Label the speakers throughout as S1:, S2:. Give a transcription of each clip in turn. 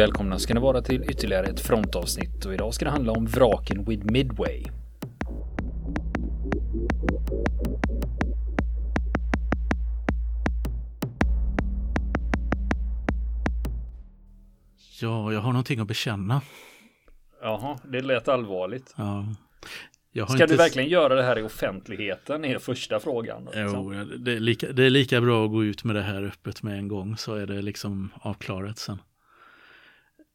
S1: välkomna ska ni vara till ytterligare ett frontavsnitt och idag ska det handla om vraken vid Midway.
S2: Ja, jag har någonting att bekänna.
S1: Jaha, det lät allvarligt.
S2: Ja.
S1: Jag Ska inte... du verkligen göra det här i offentligheten? är första frågan.
S2: Jo, det är, lika, det är lika bra att gå ut med det här öppet med en gång så är det liksom avklarat sen.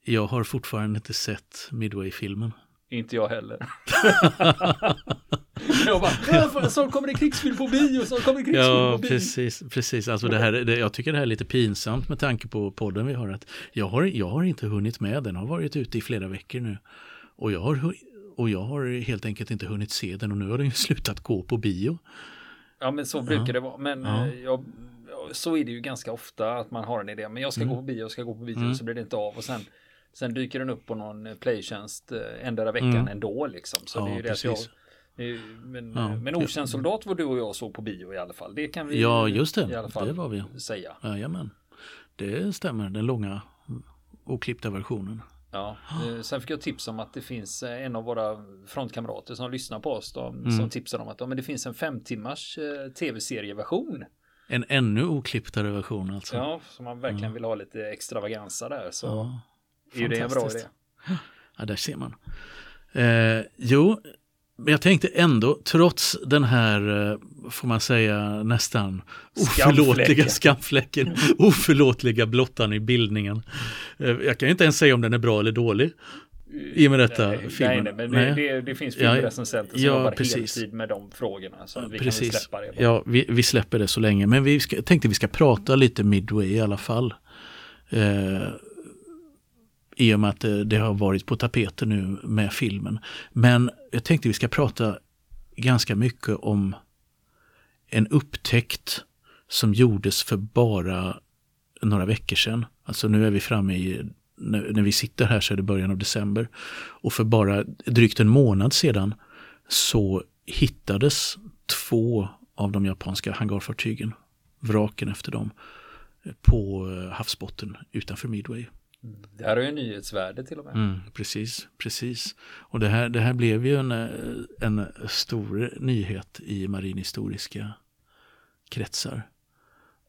S2: Jag har fortfarande inte sett Midway-filmen.
S1: Inte jag heller. jag bara, så kommer det krigsfilm på bio, så kommer det krigsfilm
S2: ja,
S1: på bio.
S2: precis, precis. Alltså det här, det, jag tycker det här är lite pinsamt med tanke på podden vi har. Att jag, har jag har inte hunnit med, den har varit ute i flera veckor nu. Och jag har, och jag har helt enkelt inte hunnit se den och nu har den ju slutat gå på bio.
S1: Ja, men så brukar ja. det vara. Men ja. Eh, jag, så är det ju ganska ofta att man har en idé. Men jag ska mm. gå på bio, jag ska gå på bio, mm. så blir det inte av. Och sen Sen dyker den upp på någon eh, playtjänst eh, ändra veckan mm. ändå liksom. Så ja, det är ju det jag, men, ja. men Okänd soldat var du och jag såg på bio i alla fall. Det kan vi
S2: Ja, just det.
S1: I alla fall
S2: det var vi.
S1: säga.
S2: Jajamän. Det stämmer, den långa oklippta versionen.
S1: Ja, eh, sen fick jag tips om att det finns en av våra frontkamrater som lyssnar på oss då, mm. som tipsar om att ja, men det finns en fem timmars tv-serieversion.
S2: En ännu oklipptare version alltså.
S1: Ja, som man verkligen vill ha lite extravaganza där. Så. Ja är ju det en bra idé.
S2: Ja, där ser man. Eh, jo, men jag tänkte ändå, trots den här, eh, får man säga, nästan oförlåtliga skamfläcken, oförlåtliga blottan i bildningen. Eh, jag kan inte ens säga om den är bra eller dålig. I och med detta
S1: nej,
S2: filmen.
S1: Nej, nej, men nej. Det, det, finns filmrecensenter som ja, jobbar precis. heltid med de frågorna. Så vi precis. kan släppa det.
S2: Ja, vi, vi, släpper det så länge. Men vi ska, tänkte vi ska prata lite Midway i alla fall. Eh, i och med att det, det har varit på tapeten nu med filmen. Men jag tänkte vi ska prata ganska mycket om en upptäckt som gjordes för bara några veckor sedan. Alltså nu är vi framme i, när vi sitter här så är det början av december. Och för bara drygt en månad sedan så hittades två av de japanska hangarfartygen, vraken efter dem, på eh, havsbotten utanför Midway.
S1: Det här har ju nyhetsvärde till och med.
S2: Mm, precis, precis. Och det här, det här blev ju en, en stor nyhet i marinhistoriska kretsar.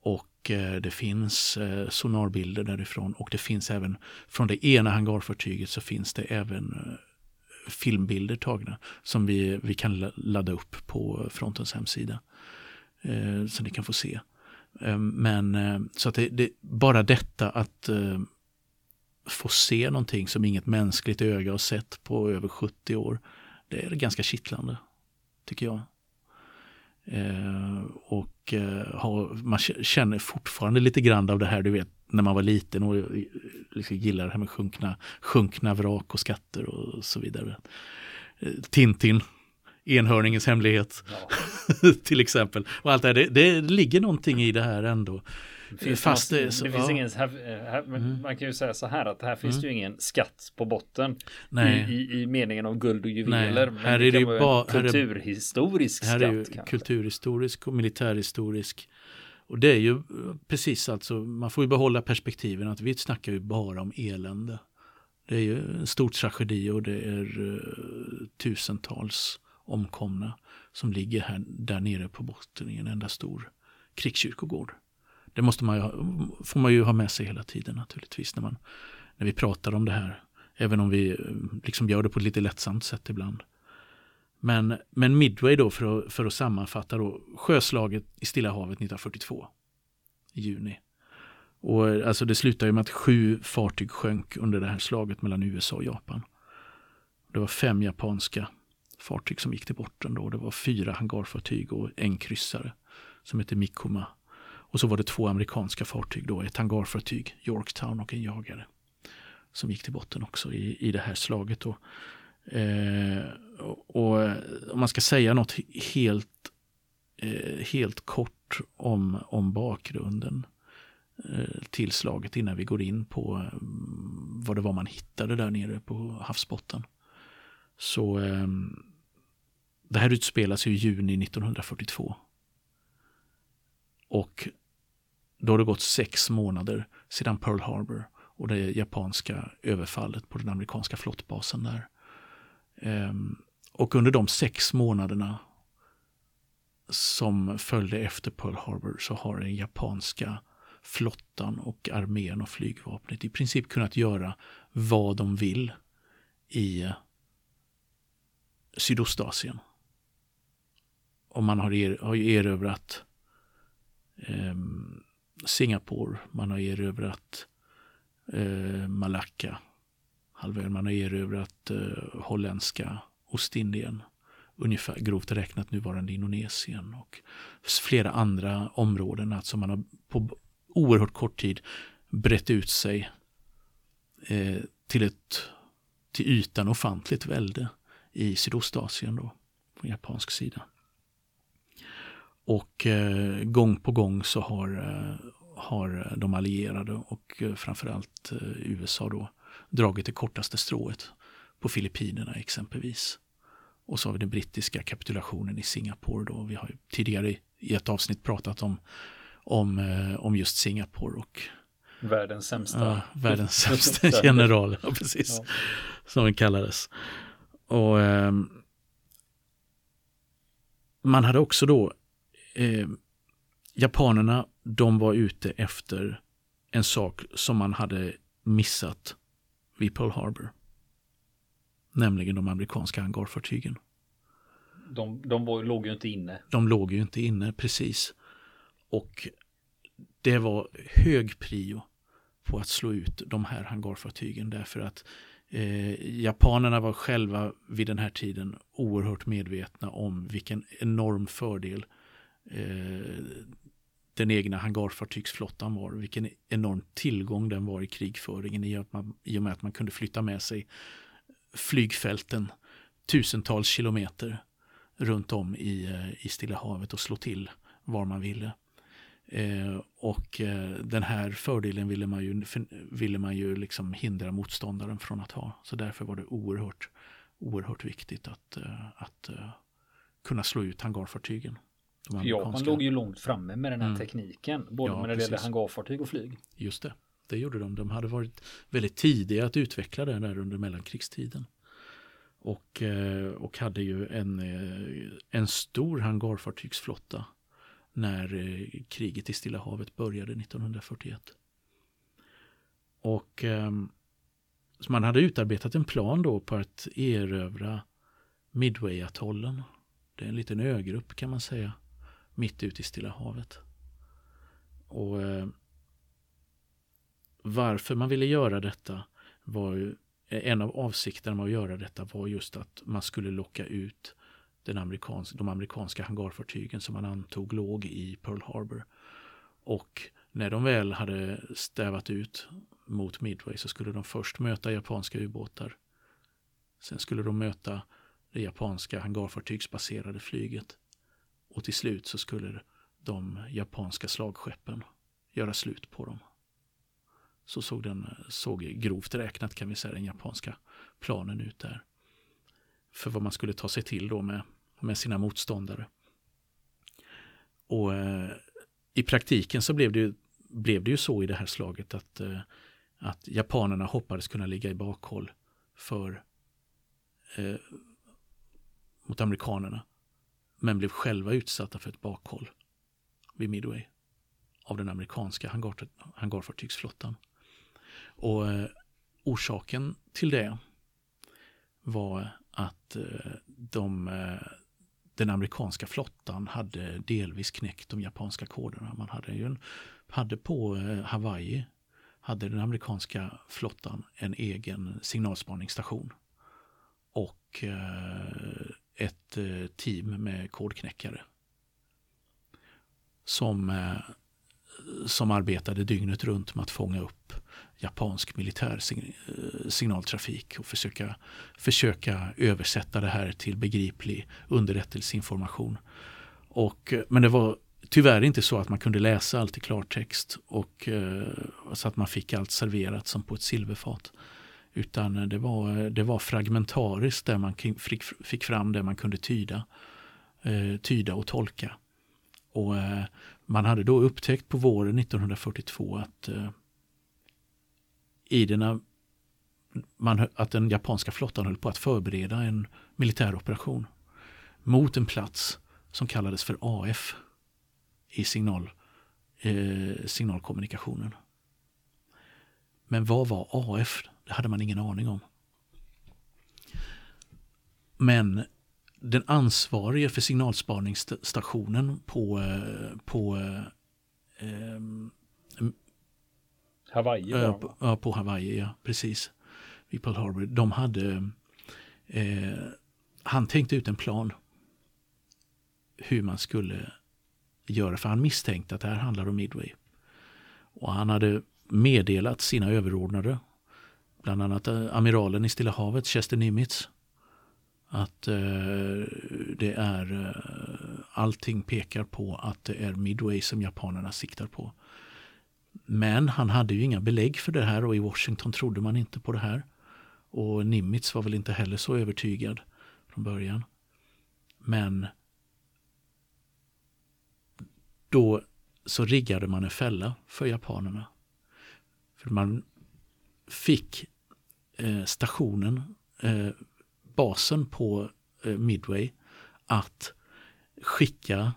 S2: Och eh, det finns eh, sonarbilder därifrån och det finns även från det ena hangarfartyget så finns det även eh, filmbilder tagna som vi, vi kan ladda upp på frontens hemsida. Eh, så ni kan få se. Eh, men eh, så att det, det, bara detta att eh, få se någonting som inget mänskligt öga har sett på över 70 år. Det är ganska kittlande, tycker jag. Eh, och eh, har, man känner fortfarande lite grann av det här, du vet, när man var liten och liksom gillar det här med sjunkna, sjunkna vrak och skatter och så vidare. Eh, Tintin, enhörningens hemlighet, ja. till exempel. Och allt det, här, det, det ligger någonting i det här ändå.
S1: Finns Fast det, så, det finns ja. ingen, här, här, mm. man kan ju säga så här att här finns mm. det ju ingen skatt på botten. I, i, i meningen av guld och juveler. Nej.
S2: Här är det ju bara
S1: kulturhistorisk
S2: här
S1: skatt.
S2: Här är ju kanske. kulturhistorisk och militärhistorisk. Och det är ju precis alltså, man får ju behålla perspektiven att vi snackar ju bara om elände. Det är ju en stor tragedi och det är uh, tusentals omkomna som ligger här där nere på botten i en enda stor krigskyrkogård. Det måste man ju, får man ju ha med sig hela tiden naturligtvis när, man, när vi pratar om det här. Även om vi eh, liksom gör det på ett lite lättsamt sätt ibland. Men, men Midway då för att, för att sammanfatta då, sjöslaget i Stilla havet 1942 i juni. Och eh, alltså det slutar ju med att sju fartyg sjönk under det här slaget mellan USA och Japan. Det var fem japanska fartyg som gick till botten då. Det var fyra hangarfartyg och en kryssare som heter Mikoma och så var det två amerikanska fartyg då, ett hangarfartyg, Yorktown och en jagare. Som gick till botten också i, i det här slaget. Då. Eh, och, eh, om man ska säga något helt, eh, helt kort om, om bakgrunden eh, till slaget innan vi går in på mm, vad det var man hittade där nere på havsbotten. Så ehm, det här utspelas i juni 1942. Och då har det gått sex månader sedan Pearl Harbor och det japanska överfallet på den amerikanska flottbasen där. Ehm, och under de sex månaderna som följde efter Pearl Harbor så har den japanska flottan och armén och flygvapnet i princip kunnat göra vad de vill i eh, Sydostasien. Och man har, er, har erövrat eh, Singapore, man har erövrat eh, Malacca, halvön, man har erövrat eh, holländska Ostindien, ungefär grovt räknat nuvarande Indonesien och flera andra områden. Alltså man har på oerhört kort tid brett ut sig eh, till ett till ytan ofantligt välde i Sydostasien då, på japansk sida. Och eh, gång på gång så har, eh, har de allierade och eh, framförallt eh, USA då dragit det kortaste strået på Filippinerna exempelvis. Och så har vi den brittiska kapitulationen i Singapore då. Vi har tidigare i ett avsnitt pratat om, om, eh, om just Singapore och
S1: Världens sämsta.
S2: Ja, världens sämsta general, ja, precis. Ja. Som den kallades. Och eh, man hade också då eh, japanerna, de var ute efter en sak som man hade missat vid Pearl Harbor. Nämligen de amerikanska hangarfartygen.
S1: De, de var, låg ju inte inne.
S2: De låg ju inte inne, precis. Och det var hög prio på att slå ut de här hangarfartygen därför att eh, japanerna var själva vid den här tiden oerhört medvetna om vilken enorm fördel eh, den egna hangarfartygsflottan var, vilken enorm tillgång den var i krigföringen i och, man, i och med att man kunde flytta med sig flygfälten tusentals kilometer runt om i, eh, i Stilla havet och slå till var man ville. Eh, och eh, den här fördelen ville man ju, ville man ju liksom hindra motståndaren från att ha. Så därför var det oerhört, oerhört viktigt att, eh, att eh, kunna slå ut hangarfartygen.
S1: Japan låg ju långt framme med den här mm. tekniken, både ja, med det gäller hangarfartyg och flyg.
S2: Just det, det gjorde de. De hade varit väldigt tidiga att utveckla det där under mellankrigstiden. Och, eh, och hade ju en, en stor hangarfartygsflotta när eh, kriget i Stilla havet började 1941. Och eh, man hade utarbetat en plan då på att erövra Midway-atollen. Det är en liten ögrupp kan man säga, mitt ute i Stilla havet. Och eh, varför man ville göra detta var ju, eh, en av avsikterna med att göra detta var just att man skulle locka ut den amerikans de amerikanska hangarfartygen som man antog låg i Pearl Harbor. Och när de väl hade stävat ut mot Midway så skulle de först möta japanska ubåtar. Sen skulle de möta det japanska hangarfartygsbaserade flyget. Och till slut så skulle de japanska slagskeppen göra slut på dem. Så såg den, såg grovt räknat kan vi säga, den japanska planen ut där. För vad man skulle ta sig till då med med sina motståndare. Och eh, i praktiken så blev det, ju, blev det ju så i det här slaget att, eh, att japanerna hoppades kunna ligga i bakhåll för eh, mot amerikanerna. Men blev själva utsatta för ett bakhåll vid Midway av den amerikanska hangar, hangarfartygsflottan. Och eh, orsaken till det var att eh, de eh, den amerikanska flottan hade delvis knäckt de japanska koderna. Man hade ju en, hade på eh, Hawaii hade den amerikanska flottan en egen signalspaningsstation. Och eh, ett eh, team med kodknäckare. Som, eh, som arbetade dygnet runt med att fånga upp japansk militär eh, signaltrafik och försöka, försöka översätta det här till begriplig underrättelseinformation. Och, men det var tyvärr inte så att man kunde läsa allt i klartext och så att man fick allt serverat som på ett silverfat. Utan eh, det var, eh, det var fragmentariskt där man fick, fick fram det man kunde tyda, eh, tyda och tolka. Och eh, man hade då upptäckt på våren 1942 att eh, i denna, man, att den japanska flottan höll på att förbereda en militär operation mot en plats som kallades för AF i signal, eh, signalkommunikationen. Men vad var AF? Det hade man ingen aning om. Men den ansvarige för signalspaningsstationen på, eh, på eh,
S1: Hawaii?
S2: Äh, på, ja, på Hawaii, ja, precis. Vid Pearl Harbor. De hade, eh, han tänkte ut en plan hur man skulle göra, för han misstänkte att det här handlar om Midway. Och han hade meddelat sina överordnade, bland annat eh, amiralen i Stilla havet, Chester Nimitz, att eh, det är eh, allting pekar på att det är Midway som japanerna siktar på. Men han hade ju inga belägg för det här och i Washington trodde man inte på det här. Och Nimitz var väl inte heller så övertygad från början. Men då så riggade man en fälla för japanerna. För man fick Eh, stationen, eh, basen på eh, Midway att skicka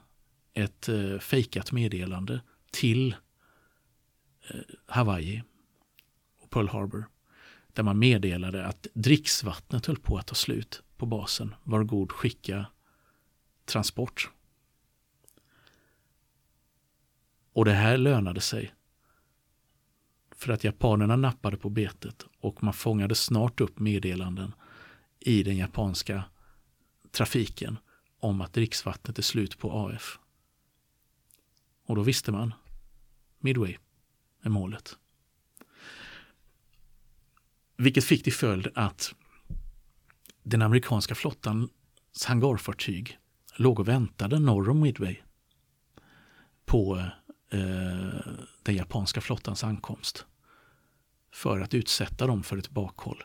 S2: ett eh, fejkat meddelande till eh, Hawaii och Pearl Harbor. Där man meddelade att dricksvattnet höll på att ta slut på basen. Var god skicka transport. Och det här lönade sig. För att japanerna nappade på betet och man fångade snart upp meddelanden i den japanska trafiken om att dricksvattnet är slut på AF. Och då visste man, Midway är målet. Vilket fick till följd att den amerikanska flottans hangarfartyg låg och väntade norr om Midway på eh, den japanska flottans ankomst för att utsätta dem för ett bakhåll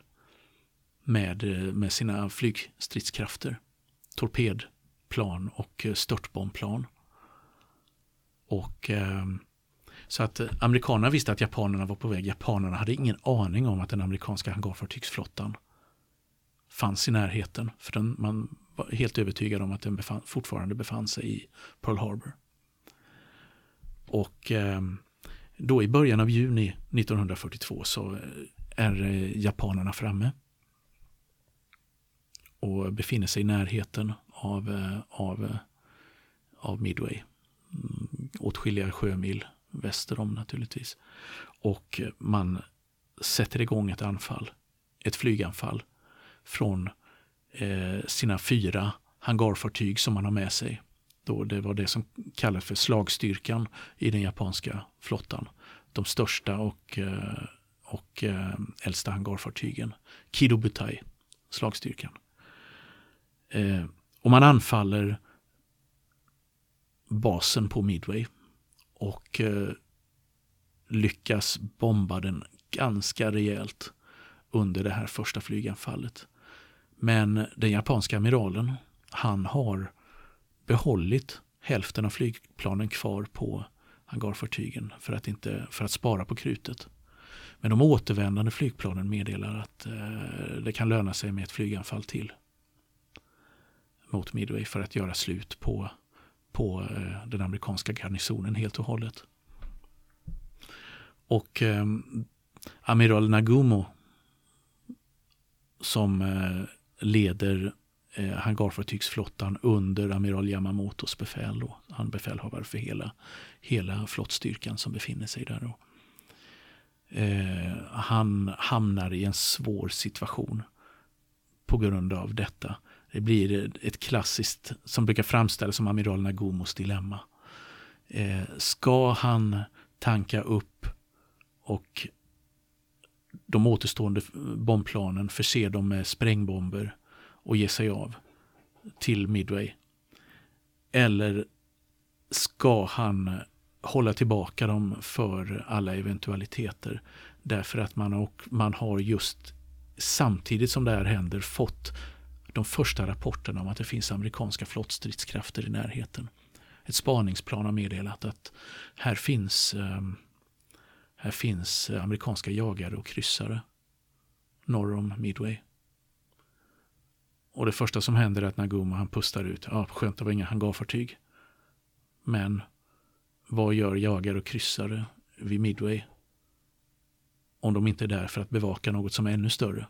S2: med, eh, med sina flygstridskrafter. Torpedplan och eh, störtbombplan. Och eh, så att eh, amerikanerna visste att japanerna var på väg. Japanerna hade ingen aning om att den amerikanska hangarfartygsflottan fanns i närheten. För den, man var helt övertygad om att den befann, fortfarande befann sig i Pearl Harbor. Och eh, då i början av juni 1942 så eh, är eh, japanerna framme och befinner sig i närheten av, eh, av, av Midway. Mm, åtskilliga sjömil väster om naturligtvis. Och man sätter igång ett anfall, ett flyganfall från eh, sina fyra hangarfartyg som man har med sig. Då det var det som kallas för slagstyrkan i den japanska flottan. De största och, eh, och eh, äldsta hangarfartygen. Kidobutai, slagstyrkan. Eh, och man anfaller basen på Midway och lyckas bomba den ganska rejält under det här första flyganfallet. Men den japanska amiralen, han har behållit hälften av flygplanen kvar på hangarfartygen för att, inte, för att spara på krutet. Men de återvändande flygplanen meddelar att eh, det kan löna sig med ett flyganfall till mot Midway för att göra slut på, på eh, den amerikanska garnisonen helt och hållet. Och eh, amiral Nagumo som eh, leder eh, hangarfartygsflottan under amiral Yamamotos befäl. Då. Han befälhavare för hela, hela flottstyrkan som befinner sig där. Då. Eh, han hamnar i en svår situation på grund av detta. Det blir ett klassiskt, som brukar framställas som amiral Nagomos dilemma. Eh, ska han tanka upp och de återstående bombplanen förse dem med sprängbomber och ge sig av till Midway? Eller ska han hålla tillbaka dem för alla eventualiteter? Därför att man, och, man har just samtidigt som det här händer fått de första rapporterna om att det finns amerikanska flottstridskrafter i närheten. Ett spaningsplan har meddelat att här finns, ehm, Här finns amerikanska jagare och kryssare norr om Midway. Och det första som händer är att Naguma han pustar ut. Ja, skönt det var inga hangarfartyg. Men vad gör jagare och kryssare vid Midway? Om de inte är där för att bevaka något som är ännu större.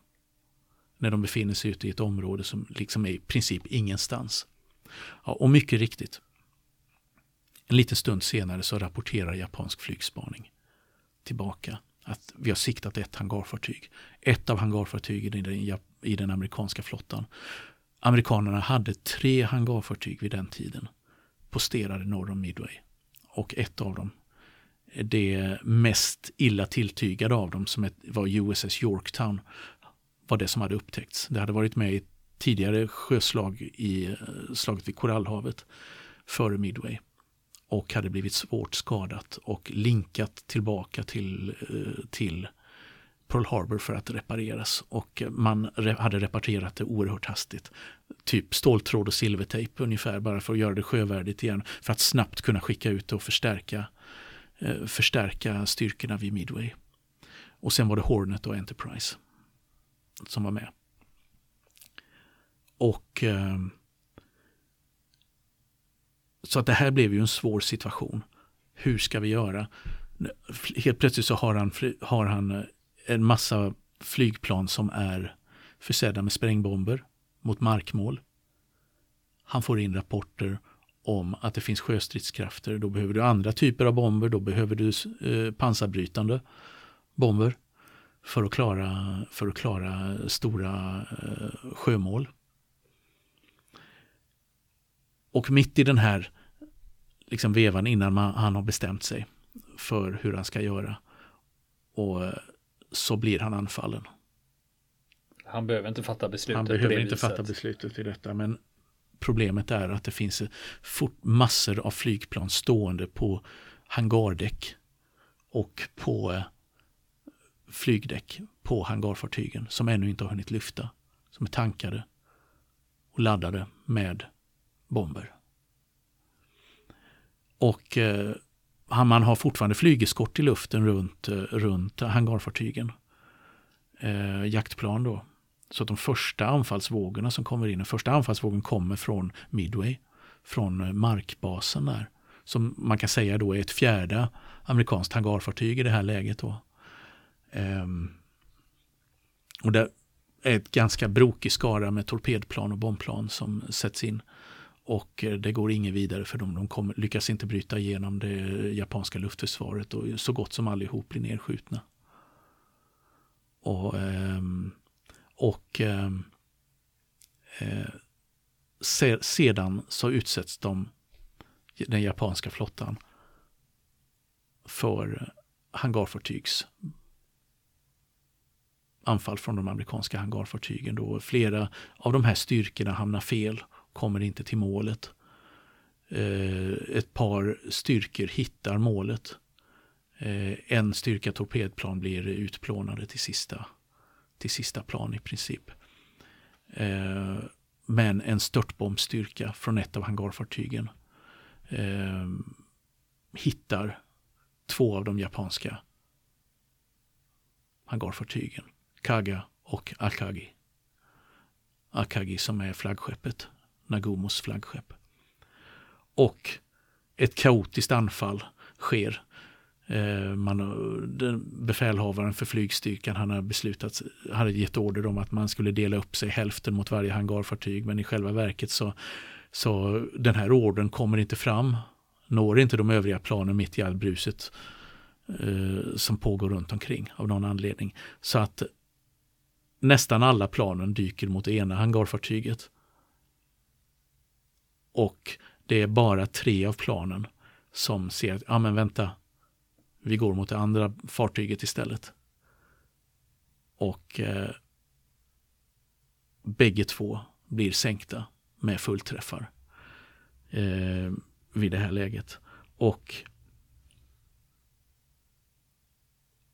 S2: När de befinner sig ute i ett område som liksom är i princip ingenstans. Ja, och mycket riktigt. En liten stund senare så rapporterar japansk flygspaning tillbaka att vi har siktat ett hangarfartyg. Ett av hangarfartygen i den, i den amerikanska flottan. Amerikanerna hade tre hangarfartyg vid den tiden posterade norr om Midway. Och ett av dem, det mest illa tilltygade av dem, som var USS Yorktown, var det som hade upptäckts. Det hade varit med i tidigare sjöslag i eh, slaget vid Korallhavet före Midway och hade blivit svårt skadat och linkat tillbaka till, eh, till Pearl Harbor för att repareras och man hade reparerat det oerhört hastigt. Typ ståltråd och silvertejp ungefär bara för att göra det sjövärdigt igen för att snabbt kunna skicka ut och förstärka, eh, förstärka styrkorna vid Midway. Och sen var det Hornet och Enterprise som var med. Och eh, så att det här blev ju en svår situation. Hur ska vi göra? Helt plötsligt så har han, har han eh, en massa flygplan som är försedda med sprängbomber mot markmål. Han får in rapporter om att det finns sjöstridskrafter. Då behöver du andra typer av bomber. Då behöver du eh, pansarbrytande bomber för att klara, för att klara stora eh, sjömål. Och mitt i den här liksom vevan innan man, han har bestämt sig för hur han ska göra. Och eh, så blir han anfallen.
S1: Han behöver inte fatta beslutet. Han
S2: behöver inte viset. fatta beslutet i detta. Men problemet är att det finns fort, massor av flygplan stående på hangardäck och på eh, flygdäck på hangarfartygen som ännu inte har hunnit lyfta. Som är tankade och laddade med bomber. Och eh, man har fortfarande flygeskort i luften runt, eh, runt hangarfartygen. Eh, jaktplan då. Så att de första anfallsvågorna som kommer in, den första anfallsvågen kommer från Midway, från eh, markbasen där. Som man kan säga då är ett fjärde amerikanskt hangarfartyg i det här läget. Då. Eh, och det är ett ganska brokig skara med torpedplan och bombplan som sätts in. Och eh, det går inget vidare för dem. De kommer, lyckas inte bryta igenom det japanska luftförsvaret och så gott som allihop blir nedskjutna. Och, ehm, och ehm, eh, sedan så utsätts de, den japanska flottan, för hangarfartygs anfall från de amerikanska hangarfartygen. Då flera av de här styrkorna hamnar fel kommer inte till målet. Eh, ett par styrkor hittar målet. Eh, en styrka torpedplan blir utplånade till sista, till sista plan i princip. Eh, men en störtbombstyrka från ett av hangarfartygen hittar två av de japanska hangarfartygen. Kaga och Akagi. Akagi som är flaggskeppet Nagomos flaggskepp. Och ett kaotiskt anfall sker. Eh, man, den, befälhavaren för flygstyrkan han hade, beslutat, hade gett order om att man skulle dela upp sig hälften mot varje hangarfartyg men i själva verket så, så den här orden kommer inte fram. Når inte de övriga planen mitt i all bruset eh, som pågår runt omkring av någon anledning. Så att nästan alla planen dyker mot det ena hangarfartyget. Och det är bara tre av planen som ser att, ja men vänta, vi går mot det andra fartyget istället. Och eh, bägge två blir sänkta med fullträffar eh, vid det här läget. Och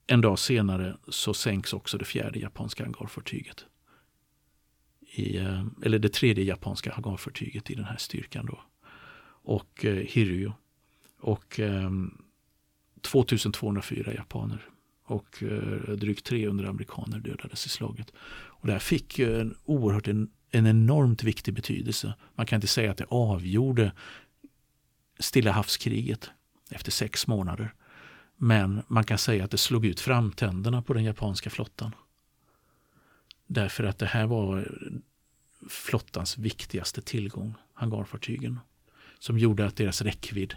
S2: en dag senare så sänks också det fjärde japanska hangarfartyget i, eh, eller det tredje japanska hangarfartyget i den här styrkan då. Och eh, Hiryu. Och eh, 2204 japaner och eh, drygt 300 amerikaner dödades i slaget. Och det här fick en oerhört en, en enormt viktig betydelse. Man kan inte säga att det avgjorde Stilla havskriget efter sex månader. Men man kan säga att det slog ut framtänderna på den japanska flottan. Därför att det här var flottans viktigaste tillgång, hangarfartygen. Som gjorde att deras räckvidd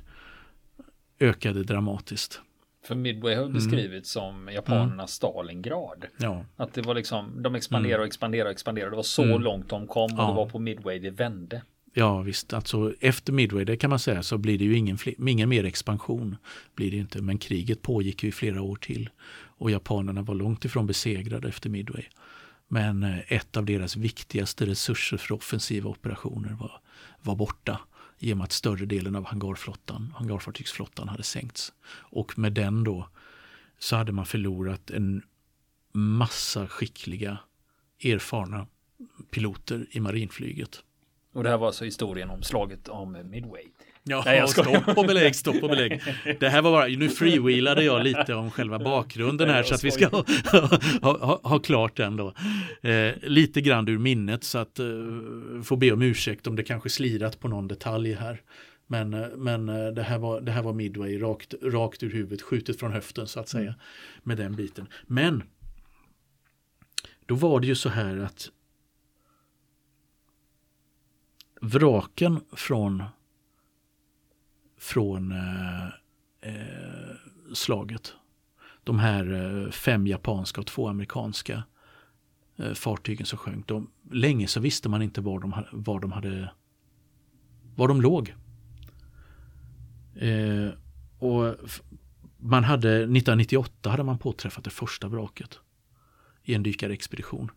S2: ökade dramatiskt.
S1: För Midway har beskrivits mm. som japanernas mm. Stalingrad. Ja. Att det var liksom, de expanderade och expanderade och expanderade. Det var så mm. långt de kom och ja. det var på Midway det vände.
S2: Ja visst, alltså efter Midway, det kan man säga, så blir det ju ingen, ingen mer expansion. Blir det inte, men kriget pågick ju i flera år till. Och japanerna var långt ifrån besegrade efter Midway. Men eh, ett av deras viktigaste resurser för offensiva operationer var, var borta i och med att större delen av hangarflottan, hangarfartygsflottan hade sänkts. Och med den då så hade man förlorat en massa skickliga, erfarna piloter i marinflyget.
S1: Och det här var alltså historien om slaget om Midway.
S2: Ja, Nej, jag stopp och belägg, stopp och belägg. Det här var bara, nu freewheelade jag lite om själva bakgrunden här så att vi ska ha, ha, ha klart den då. Eh, lite grann ur minnet så att eh, få be om ursäkt om det kanske slirat på någon detalj här. Men, eh, men eh, det, här var, det här var Midway rakt, rakt ur huvudet, skjutet från höften så att säga. Mm. Med den biten. Men då var det ju så här att vraken från från eh, eh, slaget. De här eh, fem japanska och två amerikanska eh, fartygen som sjönk. De, länge så visste man inte var de, var de hade var de låg. Eh, och man hade 1998 hade man påträffat det första vraket i en dykarexpedition.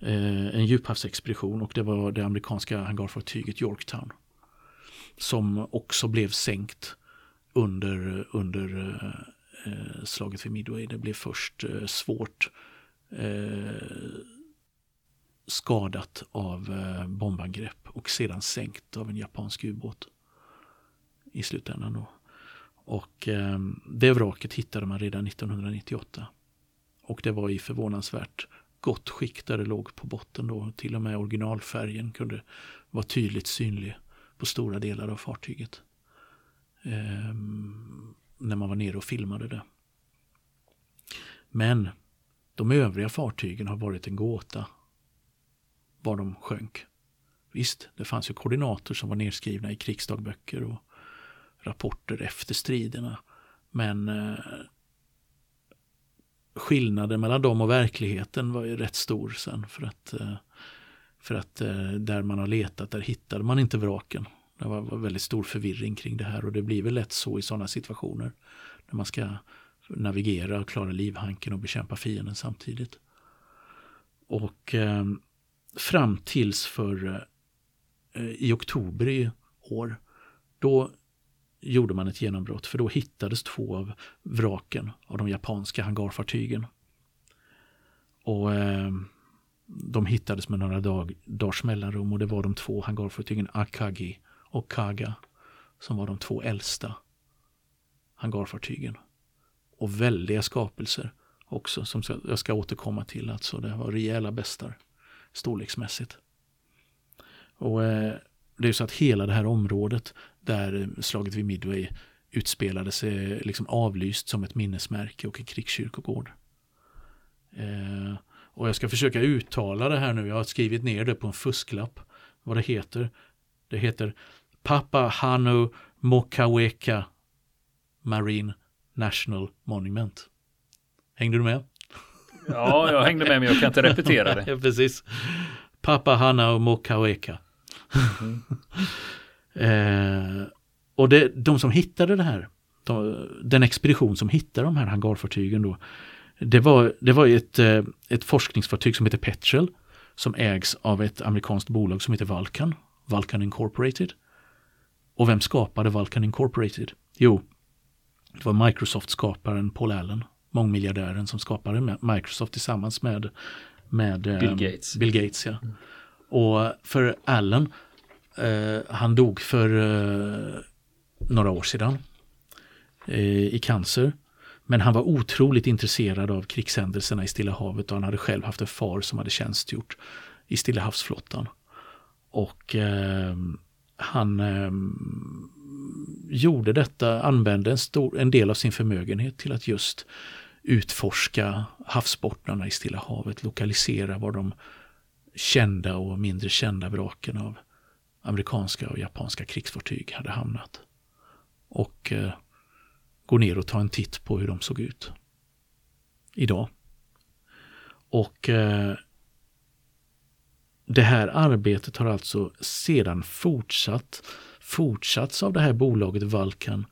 S2: Eh, en djuphavsexpedition och det var det amerikanska hangarfartyget Yorktown som också blev sänkt under, under eh, slaget vid Midway. Det blev först eh, svårt eh, skadat av eh, bombangrepp och sedan sänkt av en japansk ubåt i slutändan. Då. Och eh, det vraket hittade man redan 1998. Och det var i förvånansvärt gott skick där det låg på botten då. Till och med originalfärgen kunde vara tydligt synlig på stora delar av fartyget. Eh, när man var nere och filmade det. Men de övriga fartygen har varit en gåta var de sjönk. Visst, det fanns ju koordinater som var nedskrivna i krigsdagböcker och rapporter efter striderna. Men eh, skillnaden mellan dem och verkligheten var ju rätt stor sen för att eh, för att eh, där man har letat, där hittade man inte vraken. Det var, var väldigt stor förvirring kring det här och det blir väl lätt så i sådana situationer. När man ska navigera och klara livhanken och bekämpa fienden samtidigt. Och eh, fram tills för eh, i oktober i år, då gjorde man ett genombrott för då hittades två av vraken av de japanska hangarfartygen. Och eh, de hittades med några dag, dagars mellanrum och det var de två hangarfartygen Akagi och Kaga som var de två äldsta hangarfartygen. Och väldiga skapelser också som jag ska återkomma till. Alltså det var rejäla bestar storleksmässigt. Och eh, det är så att hela det här området där slaget vid Midway utspelade sig eh, liksom avlyst som ett minnesmärke och en krigskyrkogård. Eh, och jag ska försöka uttala det här nu. Jag har skrivit ner det på en fusklapp. Vad det heter. Det heter Papa Hanu Mokaweka Marine National Monument. Hängde du med?
S1: Ja, jag hängde med men jag kan inte repetera det.
S2: Precis. Papa Hana Mokaweka. Mm. eh, och det, de som hittade det här, de, den expedition som hittade de här hangarfartygen då, det var, det var ett, eh, ett forskningsfartyg som heter Petrel som ägs av ett amerikanskt bolag som heter Vulcan, Vulcan Incorporated. Och vem skapade Vulcan Incorporated? Jo, det var Microsoft-skaparen Paul Allen, mångmiljardären som skapade Microsoft tillsammans med, med
S1: eh, Bill Gates.
S2: Bill Gates ja. Mm. Och för Allen, eh, han dog för eh, några år sedan. i cancer. Men han var otroligt intresserad av krigshändelserna i Stilla havet och han hade själv haft en far som hade tjänstgjort i Stilla havsflottan. Och eh, han eh, gjorde detta, använde en, stor, en del av sin förmögenhet till att just utforska havsbottnarna i Stilla havet, lokalisera var de kända och mindre kända vraken av amerikanska och japanska krigsfartyg hade hamnat. Och eh, gå ner och ta en titt på hur de såg ut idag. Och eh, det här arbetet har alltså sedan fortsatt, fortsatts av det här bolaget Valkan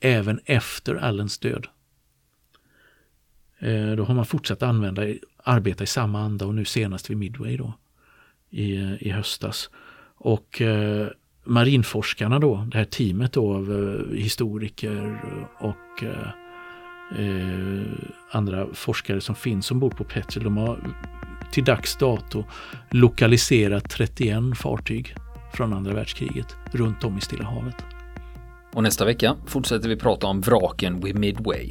S2: även efter Allens död. Eh, då har man fortsatt använda, arbeta i samma anda och nu senast vid Midway då i, eh, i höstas. Och eh, marinforskarna då, det här teamet då av eh, historiker och eh, eh, andra forskare som finns ombord på Petrel, de har till dags dato lokaliserat 31 fartyg från andra världskriget runt om i Stilla havet.
S1: Och nästa vecka fortsätter vi prata om vraken vid Midway.